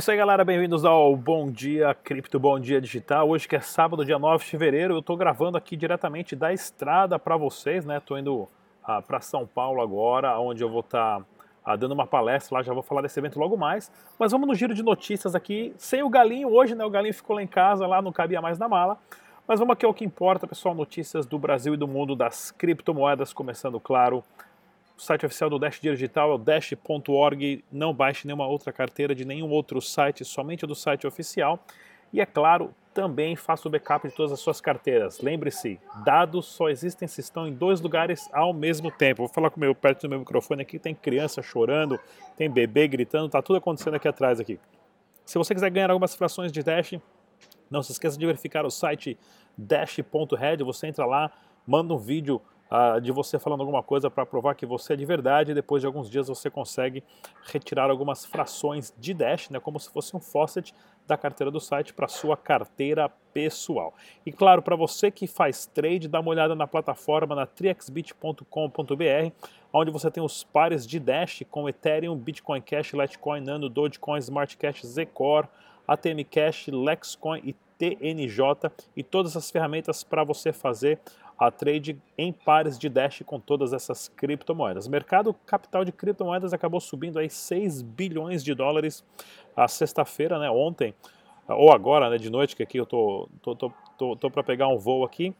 isso aí, galera. Bem-vindos ao Bom Dia Cripto, Bom Dia Digital. Hoje que é sábado, dia 9 de fevereiro, eu estou gravando aqui diretamente da estrada para vocês, né? Estou indo ah, para São Paulo agora, onde eu vou estar tá, ah, dando uma palestra lá, já vou falar desse evento logo mais. Mas vamos no giro de notícias aqui, sem o Galinho hoje, né? O Galinho ficou lá em casa, lá não cabia mais na mala. Mas vamos aqui ao que importa, pessoal, notícias do Brasil e do mundo das criptomoedas, começando, claro, o site oficial do Dash Digital é o dash.org. Não baixe nenhuma outra carteira de nenhum outro site, somente do site oficial. E é claro, também faça o backup de todas as suas carteiras. Lembre-se, dados só existem se estão em dois lugares ao mesmo tempo. Vou falar com meu perto do meu microfone aqui, tem criança chorando, tem bebê gritando, tá tudo acontecendo aqui atrás aqui. Se você quiser ganhar algumas frações de Dash, não se esqueça de verificar o site dash.red, você entra lá, manda um vídeo de você falando alguma coisa para provar que você é de verdade e depois de alguns dias você consegue retirar algumas frações de Dash, né, como se fosse um faucet da carteira do site para sua carteira pessoal. E claro, para você que faz trade, dá uma olhada na plataforma na triexbit.com.br, onde você tem os pares de Dash com Ethereum, Bitcoin Cash, Litecoin, Nano, Dogecoin, Smart Cash, Zcore, ATM Cash, Lexcoin e TNJ e todas as ferramentas para você fazer a trade em pares de Dash com todas essas criptomoedas. O mercado capital de criptomoedas acabou subindo aí 6 bilhões de dólares a sexta-feira, né, ontem, ou agora, né, de noite, que aqui eu tô, tô, tô, tô, tô para pegar um voo aqui,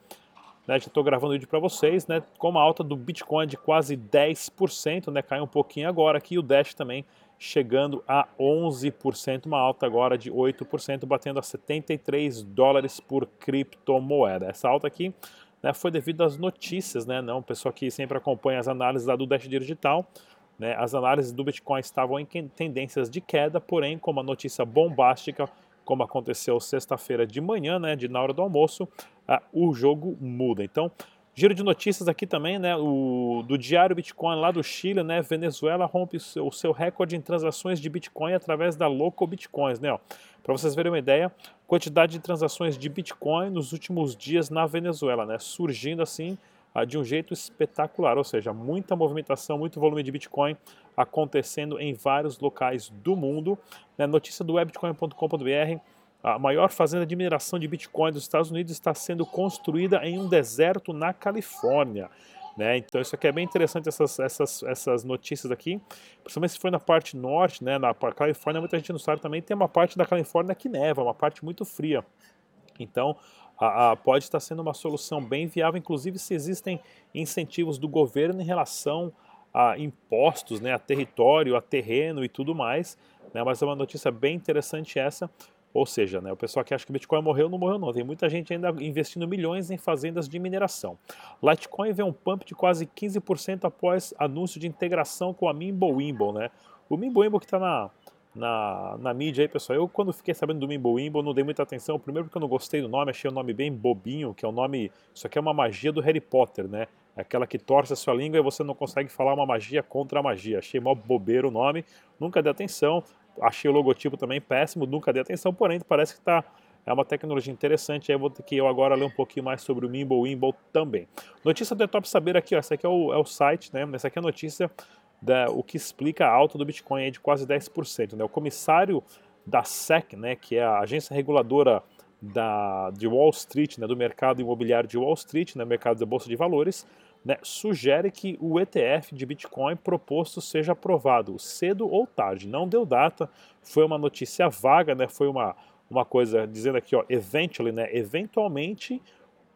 né, já estou gravando vídeo para vocês, né, com uma alta do Bitcoin de quase 10%, né, caiu um pouquinho agora aqui, o Dash também chegando a 11%, uma alta agora de 8%, batendo a 73 dólares por criptomoeda. Essa alta aqui né, foi devido às notícias, né, não, pessoal que sempre acompanha as análises lá do Dash Digital, né, as análises do Bitcoin estavam em tendências de queda, porém, com uma notícia bombástica, como aconteceu sexta-feira de manhã, né, de na hora do almoço, uh, o jogo muda. Então, Giro de notícias aqui também, né, o, do Diário Bitcoin lá do Chile, né, Venezuela rompe o seu, seu recorde em transações de Bitcoin através da Local Bitcoins, né, para vocês verem uma ideia, quantidade de transações de Bitcoin nos últimos dias na Venezuela, né, surgindo assim ah, de um jeito espetacular, ou seja, muita movimentação, muito volume de Bitcoin acontecendo em vários locais do mundo. Né, notícia do webitcoin.com.br a maior fazenda de mineração de Bitcoin dos Estados Unidos está sendo construída em um deserto na Califórnia. Né? Então isso aqui é bem interessante, essas, essas, essas notícias aqui, principalmente se for na parte norte, né? na Califórnia, muita gente não sabe também, tem uma parte da Califórnia que neva, uma parte muito fria. Então a, a, pode estar sendo uma solução bem viável, inclusive se existem incentivos do governo em relação a impostos, né, a território, a terreno e tudo mais. Né? Mas é uma notícia bem interessante essa, ou seja, né, o pessoal que acha que o Bitcoin morreu, não morreu não. Tem muita gente ainda investindo milhões em fazendas de mineração. Litecoin vê um pump de quase 15% após anúncio de integração com a Mimblewimble. Né? O Mimblewimble que está na, na, na mídia aí, pessoal. Eu, quando fiquei sabendo do Mimblewimble, não dei muita atenção. Primeiro porque eu não gostei do nome, achei o nome bem bobinho, que é o nome... Isso aqui é uma magia do Harry Potter, né? É aquela que torce a sua língua e você não consegue falar uma magia contra a magia. Achei mó bobeiro o nome, nunca dei atenção achei o logotipo também péssimo, nunca dei atenção, porém parece que está é uma tecnologia interessante, aí vou ter que eu agora ler um pouquinho mais sobre o Mimble Wimble também. Notícia do Top Saber aqui, ó, essa aqui é o, é o site, né, essa aqui é a notícia da, o que explica a alta do Bitcoin aí de quase 10%, né, o comissário da SEC, né, que é a agência reguladora da, de Wall Street, né, do mercado imobiliário de Wall Street, né, mercado da bolsa de valores, né, sugere que o ETF de Bitcoin proposto seja aprovado cedo ou tarde. Não deu data, foi uma notícia vaga, né, foi uma, uma coisa dizendo aqui, ó, eventually, né, eventualmente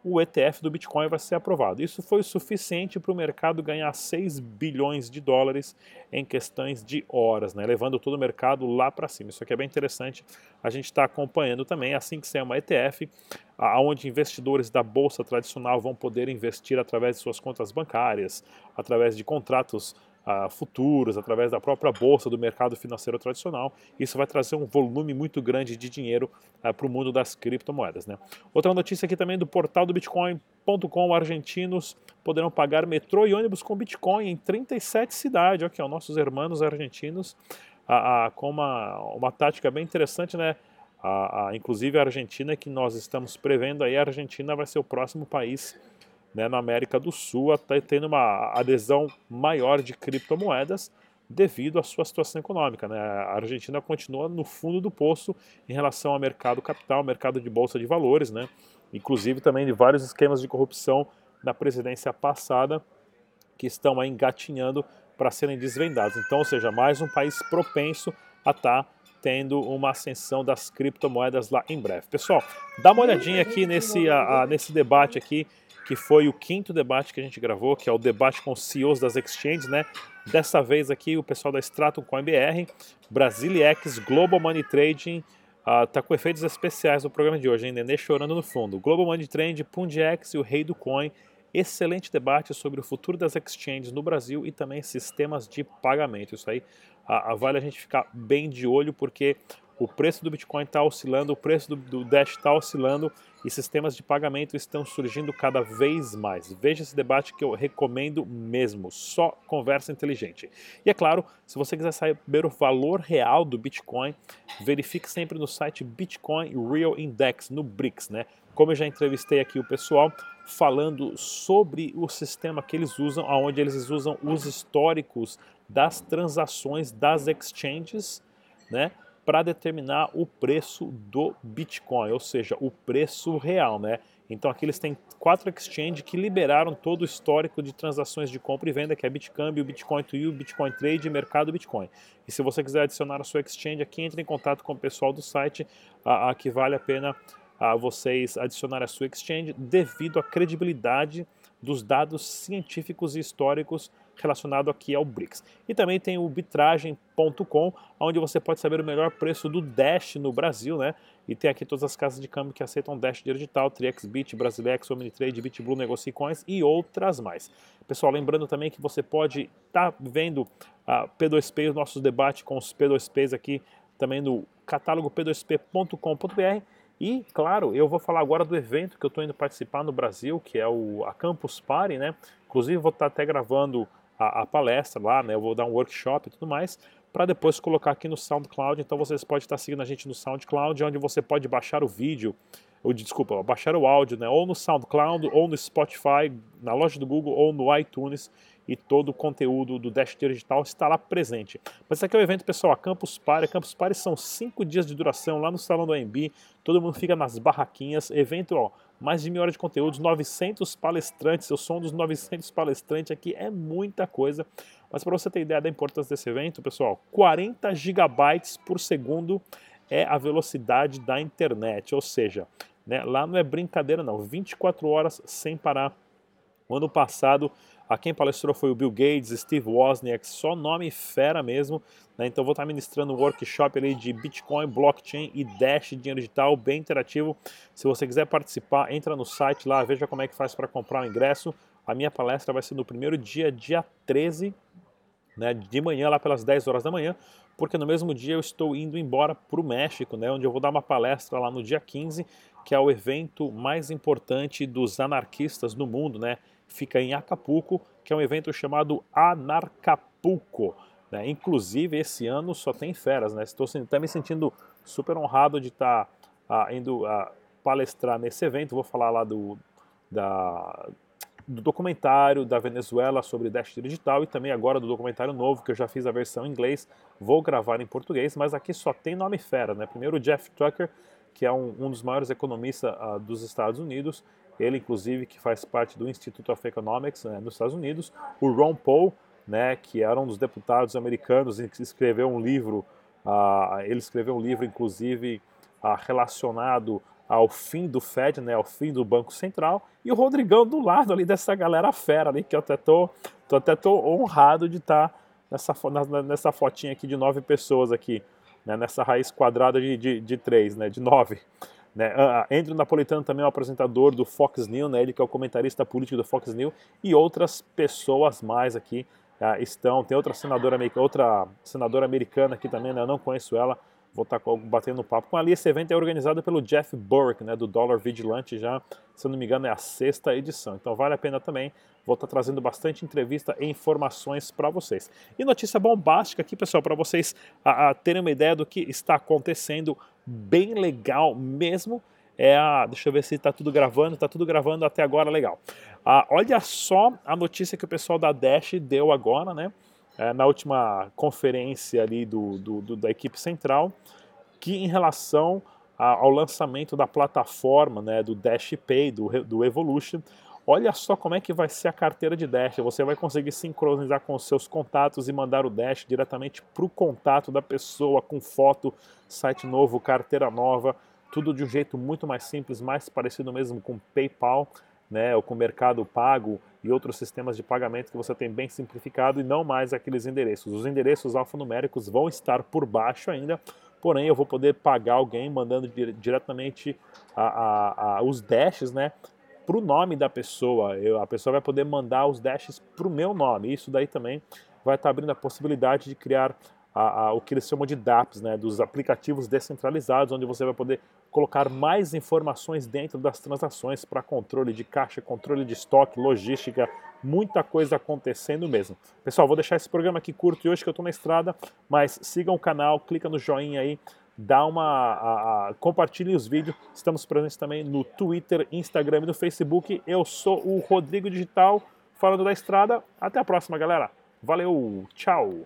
o ETF do Bitcoin vai ser aprovado. Isso foi suficiente para o mercado ganhar 6 bilhões de dólares em questões de horas, né? levando todo o mercado lá para cima. Isso aqui é bem interessante, a gente está acompanhando também, assim que sair uma ETF, aonde investidores da bolsa tradicional vão poder investir através de suas contas bancárias, através de contratos uh, futuros, através da própria bolsa do mercado financeiro tradicional. Isso vai trazer um volume muito grande de dinheiro uh, para o mundo das criptomoedas. Né? Outra notícia aqui também do portal do Bitcoin.com, argentinos poderão pagar metrô e ônibus com Bitcoin em 37 cidades. Aqui, ó, nossos irmãos argentinos uh, com uma, uma tática bem interessante, né? Inclusive a Argentina, que nós estamos prevendo aí, a Argentina vai ser o próximo país né, na América do Sul, está tendo uma adesão maior de criptomoedas, devido à sua situação econômica. Né? A Argentina continua no fundo do poço em relação ao mercado capital, mercado de bolsa de valores, né? inclusive também de vários esquemas de corrupção na presidência passada que estão aí engatinhando para serem desvendados. Então, ou seja, mais um país propenso a estar tá tendo uma ascensão das criptomoedas lá em breve. Pessoal, dá uma olhadinha aqui nesse, a, a, nesse debate aqui, que foi o quinto debate que a gente gravou, que é o debate com os CEOs das exchanges, né? Dessa vez aqui o pessoal da Stratum Coin BR, Brasiliex, Global Money Trading, uh, tá com efeitos especiais no programa de hoje, hein? Nenê chorando no fundo. Global Money Trade, Pundex e o Rei do Coin excelente debate sobre o futuro das exchanges no Brasil e também sistemas de pagamento. Isso aí a vale a gente ficar bem de olho porque o preço do Bitcoin está oscilando, o preço do, do Dash está oscilando e sistemas de pagamento estão surgindo cada vez mais. Veja esse debate que eu recomendo mesmo, só conversa inteligente. E é claro, se você quiser saber o valor real do Bitcoin, verifique sempre no site Bitcoin Real Index, no BRICS, né? Como eu já entrevistei aqui o pessoal, falando sobre o sistema que eles usam, onde eles usam os históricos das transações das exchanges, né, para determinar o preço do Bitcoin, ou seja, o preço real, né? Então aqui eles têm quatro exchanges que liberaram todo o histórico de transações de compra e venda, que é Bitcambio, Bitcoin to You, Bitcoin Trade e Mercado Bitcoin. E se você quiser adicionar a sua exchange aqui, entre em contato com o pessoal do site, a, a que vale a pena a vocês adicionar a sua exchange devido à credibilidade dos dados científicos e históricos relacionado aqui ao BRICS. E também tem o bitragem.com, onde você pode saber o melhor preço do Dash no Brasil, né? E tem aqui todas as casas de câmbio que aceitam Dash digital, TriXBit, Brasilex, Omnitrade, BitBlue, Negocicoins e outras mais. Pessoal, lembrando também que você pode estar tá vendo a P2P, os nossos debates com os P2Ps aqui também no catálogo p2p.com.br e, claro, eu vou falar agora do evento que eu estou indo participar no Brasil, que é o a Campus Party, né? Inclusive, vou estar tá até gravando a, a, palestra lá, né? Eu vou dar um workshop e tudo mais, para depois colocar aqui no SoundCloud. Então, vocês podem estar seguindo a gente no SoundCloud, onde você pode baixar o vídeo, ou desculpa, baixar o áudio, né? Ou no SoundCloud, ou no Spotify, na loja do Google, ou no iTunes e todo o conteúdo do Dash Digital está lá presente. Mas esse aqui é o evento, pessoal, a Campus Party. Campus Party são cinco dias de duração lá no Salão do AMB. Todo mundo fica nas barraquinhas. Evento, ó, mais de meia hora de conteúdos, 900 palestrantes. Eu sou um dos 900 palestrantes aqui, é muita coisa. Mas para você ter ideia da importância desse evento, pessoal, 40 gigabytes por segundo é a velocidade da internet, ou seja, né, lá não é brincadeira não, 24 horas sem parar. O ano passado a quem palestrou foi o Bill Gates, Steve Wozniak, só nome fera mesmo. Né? Então vou estar ministrando um workshop ali de Bitcoin, blockchain e Dash, dinheiro digital, bem interativo. Se você quiser participar, entra no site lá, veja como é que faz para comprar o ingresso. A minha palestra vai ser no primeiro dia, dia 13, né, de manhã, lá pelas 10 horas da manhã, porque no mesmo dia eu estou indo embora para o México, né, onde eu vou dar uma palestra lá no dia 15, que é o evento mais importante dos anarquistas no mundo, né? Fica em Acapulco, que é um evento chamado Anarcapulco. Né? Inclusive, esse ano só tem feras, né? Estou até me sentindo super honrado de estar tá, indo a palestrar nesse evento. Vou falar lá do, da, do documentário da Venezuela sobre Dash Digital e também agora do documentário novo, que eu já fiz a versão em inglês, vou gravar em português, mas aqui só tem nome fera, né? Primeiro o Jeff Tucker, que é um, um dos maiores economistas uh, dos Estados Unidos, ele inclusive que faz parte do Institute of Economics né, nos Estados Unidos, o Ron Paul, né, que era um dos deputados americanos e que escreveu um livro, uh, ele escreveu um livro inclusive uh, relacionado ao fim do Fed, né, ao fim do Banco Central, e o Rodrigão do lado ali dessa galera fera ali, que eu até tô, tô até tô honrado de estar tá nessa, nessa fotinha aqui de nove pessoas aqui, né, nessa raiz quadrada de, de, de três, né, de nove. Né? Andrew Napolitano também é o apresentador do Fox News, né? ele que é o comentarista político do Fox News, e outras pessoas mais aqui uh, estão. Tem outra senadora, outra senadora americana aqui também, né? eu não conheço ela, vou estar tá batendo papo com ela. E esse evento é organizado pelo Jeff Burke, né, do Dollar Vigilante, já, se eu não me engano, é a sexta edição. Então vale a pena também. Vou estar tá trazendo bastante entrevista e informações para vocês. E notícia bombástica aqui, pessoal, para vocês a, a terem uma ideia do que está acontecendo, bem legal mesmo. É a, deixa eu ver se está tudo gravando, está tudo gravando até agora, legal. Ah, olha só a notícia que o pessoal da Dash deu agora, né? é, na última conferência ali do, do, do, da equipe central, que em relação a, ao lançamento da plataforma né, do Dash Pay, do, do Evolution, olha só como é que vai ser a carteira de Dash. Você vai conseguir sincronizar com os seus contatos e mandar o Dash diretamente para o contato da pessoa, com foto, site novo, carteira nova, tudo de um jeito muito mais simples, mais parecido mesmo com PayPal, né, ou com Mercado Pago e outros sistemas de pagamento que você tem bem simplificado e não mais aqueles endereços. Os endereços alfanuméricos vão estar por baixo ainda, porém eu vou poder pagar alguém mandando diretamente a, a, a, os dashes, né, para o nome da pessoa. Eu, a pessoa vai poder mandar os dashes para o meu nome. Isso daí também vai estar abrindo a possibilidade de criar a, a, o que eles chamam de DApps, né, dos aplicativos descentralizados, onde você vai poder colocar mais informações dentro das transações para controle de caixa, controle de estoque, logística, muita coisa acontecendo mesmo. Pessoal, vou deixar esse programa aqui curto e hoje que eu estou na estrada, mas sigam o canal, clica no joinha aí, dá uma a, a, compartilhe os vídeos. Estamos presentes também no Twitter, Instagram e no Facebook. Eu sou o Rodrigo Digital, falando da estrada. Até a próxima, galera. Valeu, tchau.